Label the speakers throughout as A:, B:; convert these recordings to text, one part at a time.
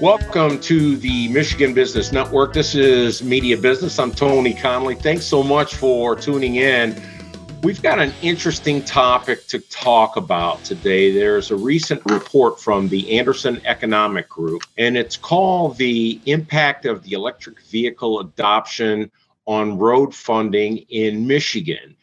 A: Welcome to the Michigan Business Network. This is Media Business. I'm Tony Conley. Thanks so much for tuning in. We've got an interesting topic to talk about today. There's a recent report from the Anderson Economic Group, and it's called The Impact of the Electric Vehicle Adoption on Road Funding in Michigan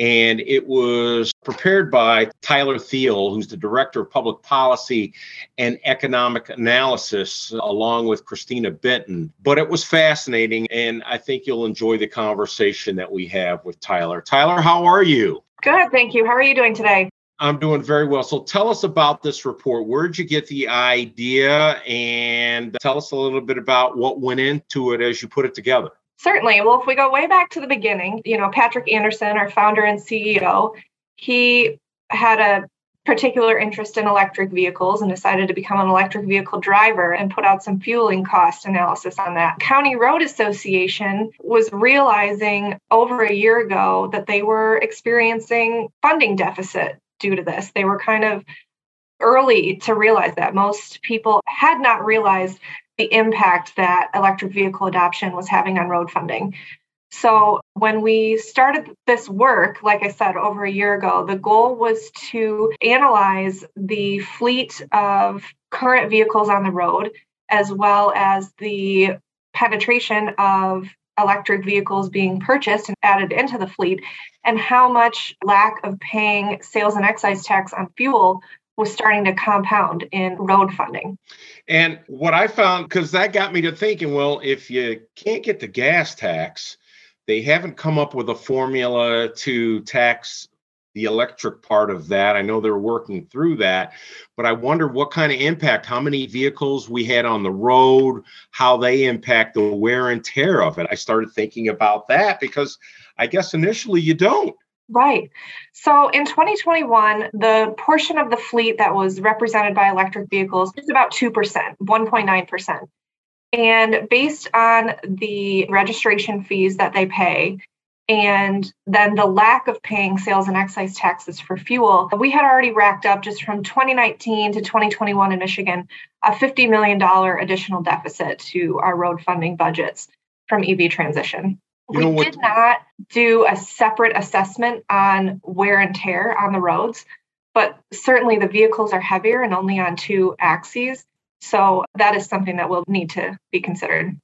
A: and it was prepared by Tyler Thiel, who's the Director of Public Policy and Economic Analysis, along with Christina Benton. But it was fascinating, and I think you'll enjoy the conversation that we have with Tyler. Tyler, how are you?
B: Good, thank you. How are you doing today?
A: I'm doing very well. So tell us about this report. Where'd you get the idea? And tell us a little bit about what went into it as you put it together.
B: Certainly. Well, if we go way back to the beginning, you know, Patrick Anderson, our founder and CEO, he had a particular interest in electric vehicles and decided to become an electric vehicle driver and put out some fueling cost analysis on that. County Road Association was realizing over a year ago that they were experiencing funding deficit due to this. They were kind of early to realize that. Most people had not realized the impact that electric vehicle adoption was having on road funding. So, when we started this work, like I said, over a year ago, the goal was to analyze the fleet of current vehicles on the road, as well as the penetration of electric vehicles being purchased and added into the fleet, and how much lack of paying sales and excise tax on fuel was starting to compound in road funding.
A: And what I found, because that got me to thinking, well, if you can't get the gas tax, they haven't come up with a formula to tax the electric part of that. I know they're working through that, but I wonder what kind of impact, how many vehicles we had on the road, how they impact the wear and tear of it. I started thinking about that because I guess initially you don't.
B: Right. So in 2021, the portion of the fleet that was represented by electric vehicles is about 2%, 1.9%. And based on the registration fees that they pay, and then the lack of paying sales and excise taxes for fuel, we had already racked up just from 2019 to 2021 in Michigan a $50 million additional deficit to our road funding budgets from EV transition. We did not do a separate assessment on wear and tear on the roads, but certainly the vehicles are heavier and only on two axles. So that is something that will need to be considered.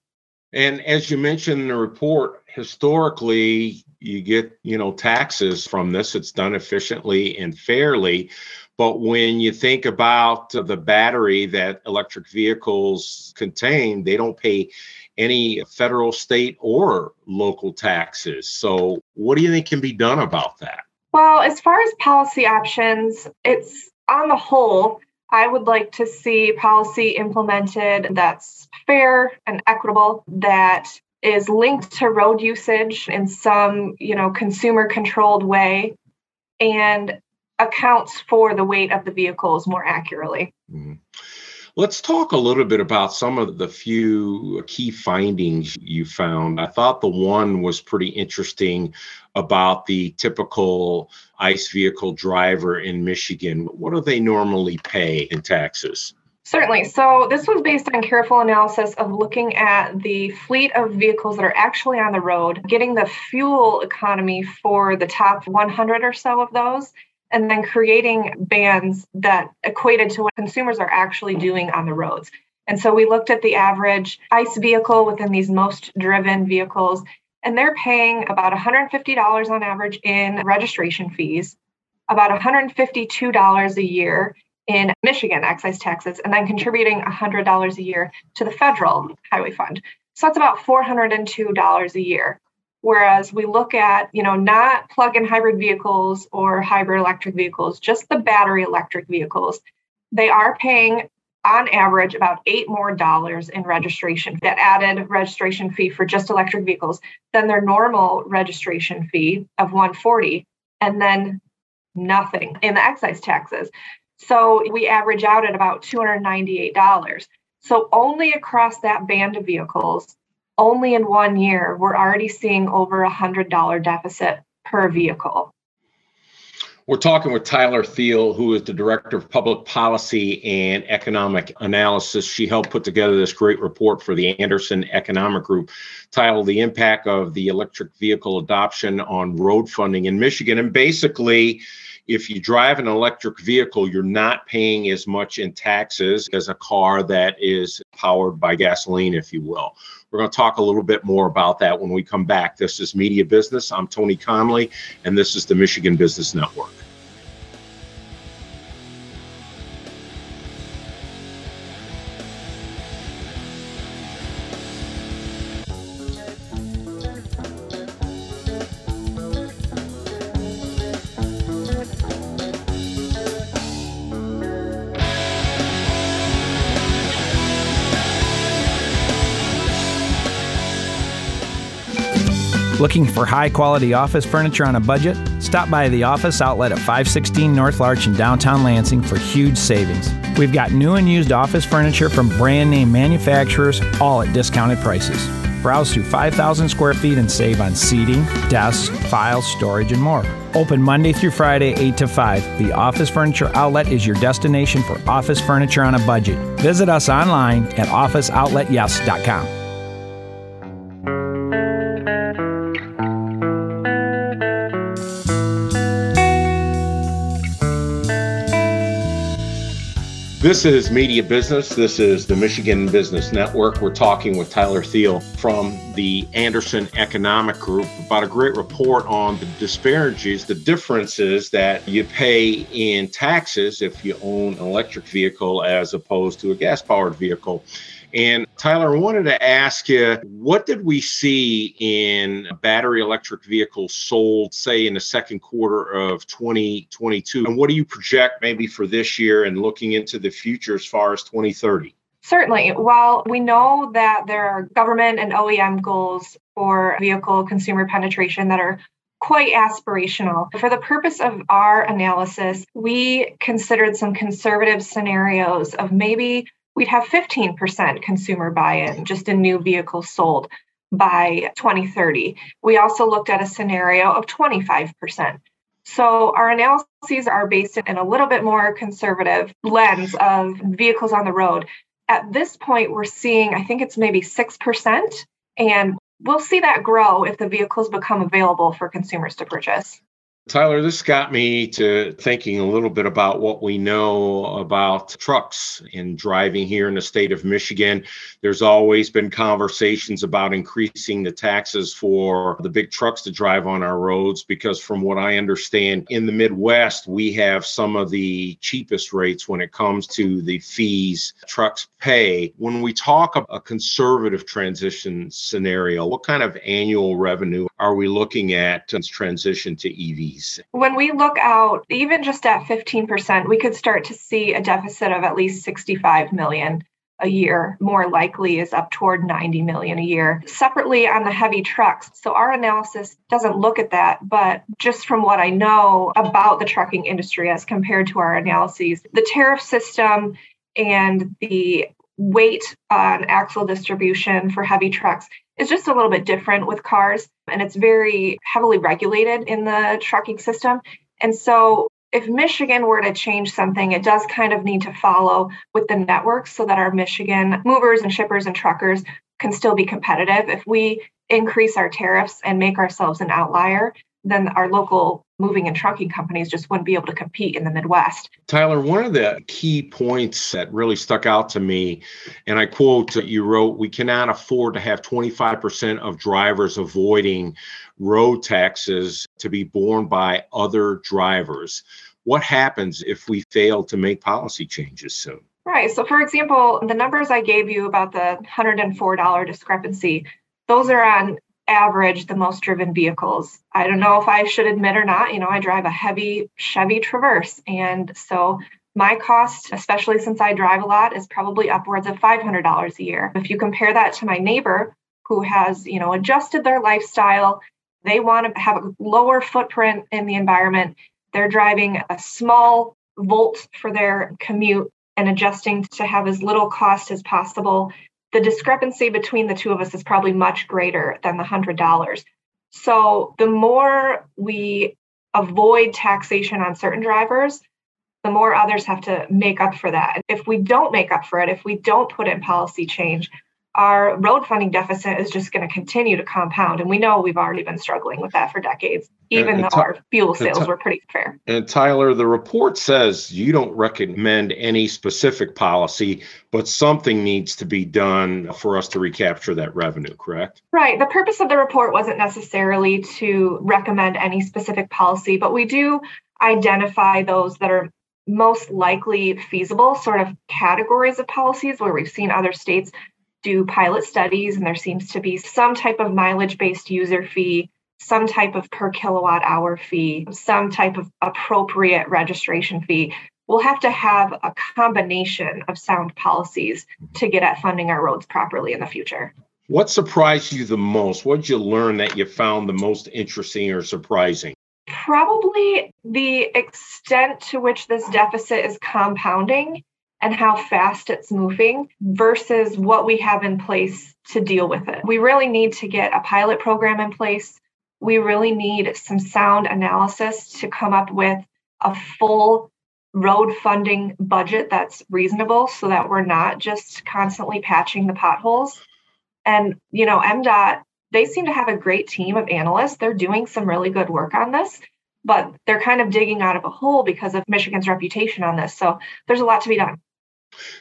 A: And as you mentioned in the report, historically, you get, you know, taxes from this. It's done efficiently and fairly. But when you think about the battery that electric vehicles contain, they don't pay any federal, state, or local taxes. So, what do you think can be done about that?
B: Well, as far as policy options, it's on the whole, I would like to see policy implemented that's fair and equitable, that is linked to road usage in some, you know, consumer controlled way and accounts for the weight of the vehicles more accurately. Mm-hmm.
A: Let's talk a little bit about some of the few key findings you found. I thought the one was pretty interesting about the typical ICE vehicle driver in Michigan. What do they normally pay in taxes?
B: Certainly. So, this was based on careful analysis of looking at the fleet of vehicles that are actually on the road, getting the fuel economy for the top 100 or so of those, and then creating bands that equated to what consumers are actually doing on the roads. And so we looked at the average ICE vehicle within these most driven vehicles, and they're paying about $150 on average in registration fees, about $152 a year in Michigan excise taxes, and then contributing $100 a year to the federal highway fund. So that's about $402 a year. Whereas we look at, you know, not plug in hybrid vehicles or hybrid electric vehicles, just the battery electric vehicles, they are paying on average about eight more dollars in registration, that added registration fee for just electric vehicles than their normal registration fee of 140 and then nothing in the excise taxes. So we average out at about $298. So only across that band of vehicles, only in one year, we're already seeing over a $100 deficit per vehicle.
A: We're talking with Tyler Thiel, who is the Director of Public Policy and Economic Analysis. She helped put together this great report for the Anderson Economic Group titled The Impact of the Electric Vehicle Adoption on Road Funding in Michigan. And basically, if you drive an electric vehicle, you're not paying as much in taxes as a car that is powered by gasoline, if you will. We're going to talk a little bit more about that when we come back. This is Media Business. I'm Tony Conley, and this is the Michigan Business Network.
C: Looking for high quality office furniture on a budget? Stop by the office outlet at 516 North Larch in downtown Lansing for huge savings. We've got new and used office furniture from brand name manufacturers, all at discounted prices. Browse through 5,000 square feet and save on seating, desks, files, storage, and more. Open Monday through Friday, 8 to 5. The Office Furniture Outlet is your destination for office furniture on a budget. Visit us online at officeoutletyes.com.
A: This is Media Business. This is the Michigan Business Network. We're talking with Tyler Thiel from the Anderson Economic Group about a great report on the disparities, the differences that you pay in taxes if you own an electric vehicle as opposed to a gas powered vehicle. And Tyler, I wanted to ask you, what did we see in battery electric vehicles sold, say, in the second quarter of 2022? And what do you project maybe for this year and looking into the future as far as 2030?
B: Certainly. While we know that there are government and OEM goals for vehicle consumer penetration that are quite aspirational. For the purpose of our analysis, we considered some conservative scenarios of maybe we'd have 15% consumer buy in just in new vehicles sold by 2030. We also looked at a scenario of 25%. So our analyses are based in a little bit more conservative lens of vehicles on the road. At this point, we're seeing, I think it's maybe 6%, and we'll see that grow if the vehicles become available for consumers to purchase.
A: Tyler, this got me to thinking a little bit about what we know about trucks and driving here in the state of Michigan. There's always been conversations about increasing the taxes for the big trucks to drive on our roads because, from what I understand, in the Midwest, we have some of the cheapest rates when it comes to the fees trucks pay. When we talk a conservative transition scenario, what kind of annual revenue are we looking at to transition to EVs?
B: When we look out, even just at 15%, we could start to see a deficit of at least 65 million a year more likely is up toward 90 million a year separately on the heavy trucks so our analysis doesn't look at that but just from what i know about the trucking industry as compared to our analyses the tariff system and the weight on axle distribution for heavy trucks is just a little bit different with cars and it's very heavily regulated in the trucking system. And so if Michigan were to change something, it does kind of need to follow with the network so that our Michigan movers and shippers and truckers can still be competitive. If we increase our tariffs and make ourselves an outlier, then our local moving and trucking companies just wouldn't be able to compete in the Midwest.
A: Tyler, one of the key points that really stuck out to me, and I quote, you wrote, we cannot afford to have 25% of drivers avoiding road taxes to be borne by other drivers. What happens if we fail to make policy changes soon?
B: Right. So, for example, the numbers I gave you about the $104 discrepancy, those are on average the most driven vehicles. I don't know if I should admit or not, you know, I drive a heavy Chevy Traverse. And so my cost, especially since I drive a lot, is probably upwards of $500 a year. If you compare that to my neighbor who has, you know, adjusted their lifestyle, they want to have a lower footprint in the environment. They're driving a small volt for their commute and adjusting to have as little cost as possible the discrepancy between the two of us is probably much greater than the $100. So the more we avoid taxation on certain drivers, the more others have to make up for that. If we don't make up for it, if we don't put in policy change, our road funding deficit is just going to continue to compound. And we know we've already been struggling with that for decades, even and, and though our fuel sales were pretty fair.
A: And Tyler, the report says you don't recommend any specific policy, but something needs to be done for us to recapture that revenue, correct?
B: Right. The purpose of the report wasn't necessarily to recommend any specific policy, but we do identify those that are most likely feasible sort of categories of policies where we've seen other states do pilot studies, and there seems to be some type of mileage based user fee, some type of per kilowatt hour fee, some type of appropriate registration fee. We'll have to have a combination of sound policies to get at funding our roads properly in the future.
A: What surprised you the most? What did you learn that you found the most interesting or surprising?
B: Probably the extent to which this deficit is compounding and how fast it's moving versus what we have in place to deal with it. We really need to get a pilot program in place. We really need some sound analysis to come up with a full road funding budget that's reasonable so that we're not just constantly patching the potholes. And, you know, MDOT, they seem to have a great team of analysts. They're doing some really good work on this, but they're kind of digging out of a hole because of Michigan's reputation on this. So there's a lot to be done.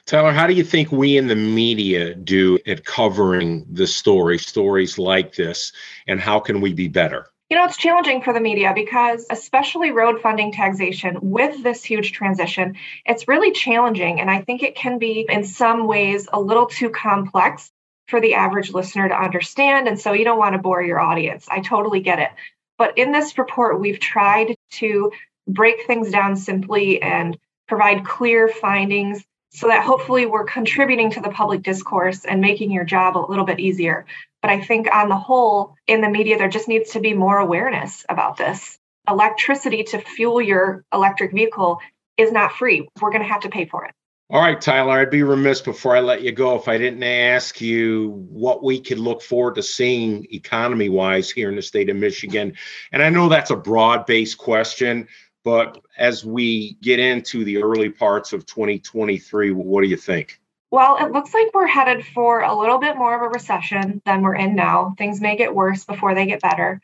A: Tyler, how do you think we in the media do at covering the story, stories like this, and how can we be better?
B: You know, it's challenging for the media because, especially road funding taxation, with this huge transition, it's really challenging. And I think it can be, in some ways, a little too complex for the average listener to understand. And so you don't want to bore your audience. I totally get it. But in this report, we've tried to break things down simply and provide clear findings so that hopefully we're contributing to the public discourse and making your job a little bit easier. But I think on the whole, in the media, there just needs to be more awareness about this. Electricity to fuel your electric vehicle is not free. We're going to have to pay for it.
A: All right, Tyler, I'd be remiss before I let you go if I didn't ask you what we could look forward to seeing economy wise here in the state of Michigan. And I know that's a broad based question, but as we get into the early parts of 2023, what do you think?
B: Well, it looks like we're headed for a little bit more of a recession than we're in now. Things may get worse before they get better.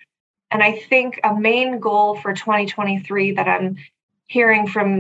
B: And I think a main goal for 2023 that I'm hearing from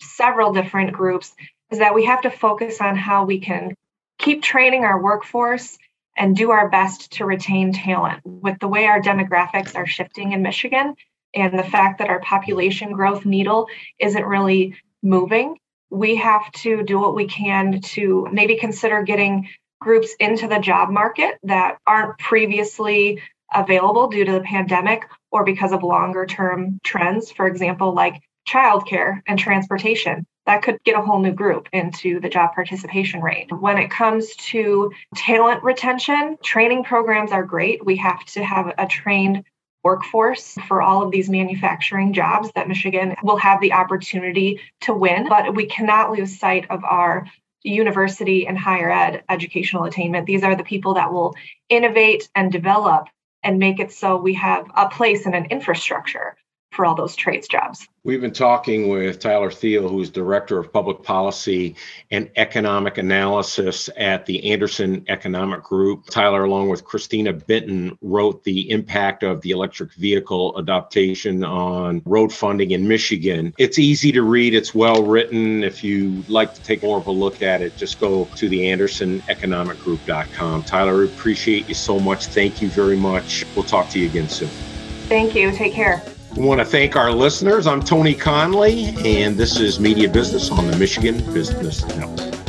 B: several different groups is that we have to focus on how we can keep training our workforce and do our best to retain talent. With the way our demographics are shifting in Michigan, and the fact that our population growth needle isn't really moving, we have to do what we can to maybe consider getting groups into the job market that aren't previously available due to the pandemic or because of longer term trends, for example, like childcare and transportation. That could get a whole new group into the job participation rate. When it comes to talent retention, training programs are great. We have to have a trained workforce for all of these manufacturing jobs that Michigan will have the opportunity to win. But we cannot lose sight of our university and higher ed educational attainment. These are the people that will innovate and develop and make it so we have a place and an infrastructure for all those trades jobs.
A: We've been talking with Tyler Thiel, who's Director of Public Policy and Economic Analysis at the Anderson Economic Group. Tyler, along with Christina Benton, wrote the impact of the electric vehicle adaptation on road funding in Michigan. It's easy to read, it's well written. If you like to take more of a look at it, just go to the AndersonEconomicGroup.com. Tyler, we appreciate you so much. Thank you very much. We'll talk to you again soon.
B: Thank you. Take care.
A: We want to thank our listeners. I'm Tony Conley, and this is Media Business on the Michigan Business Network.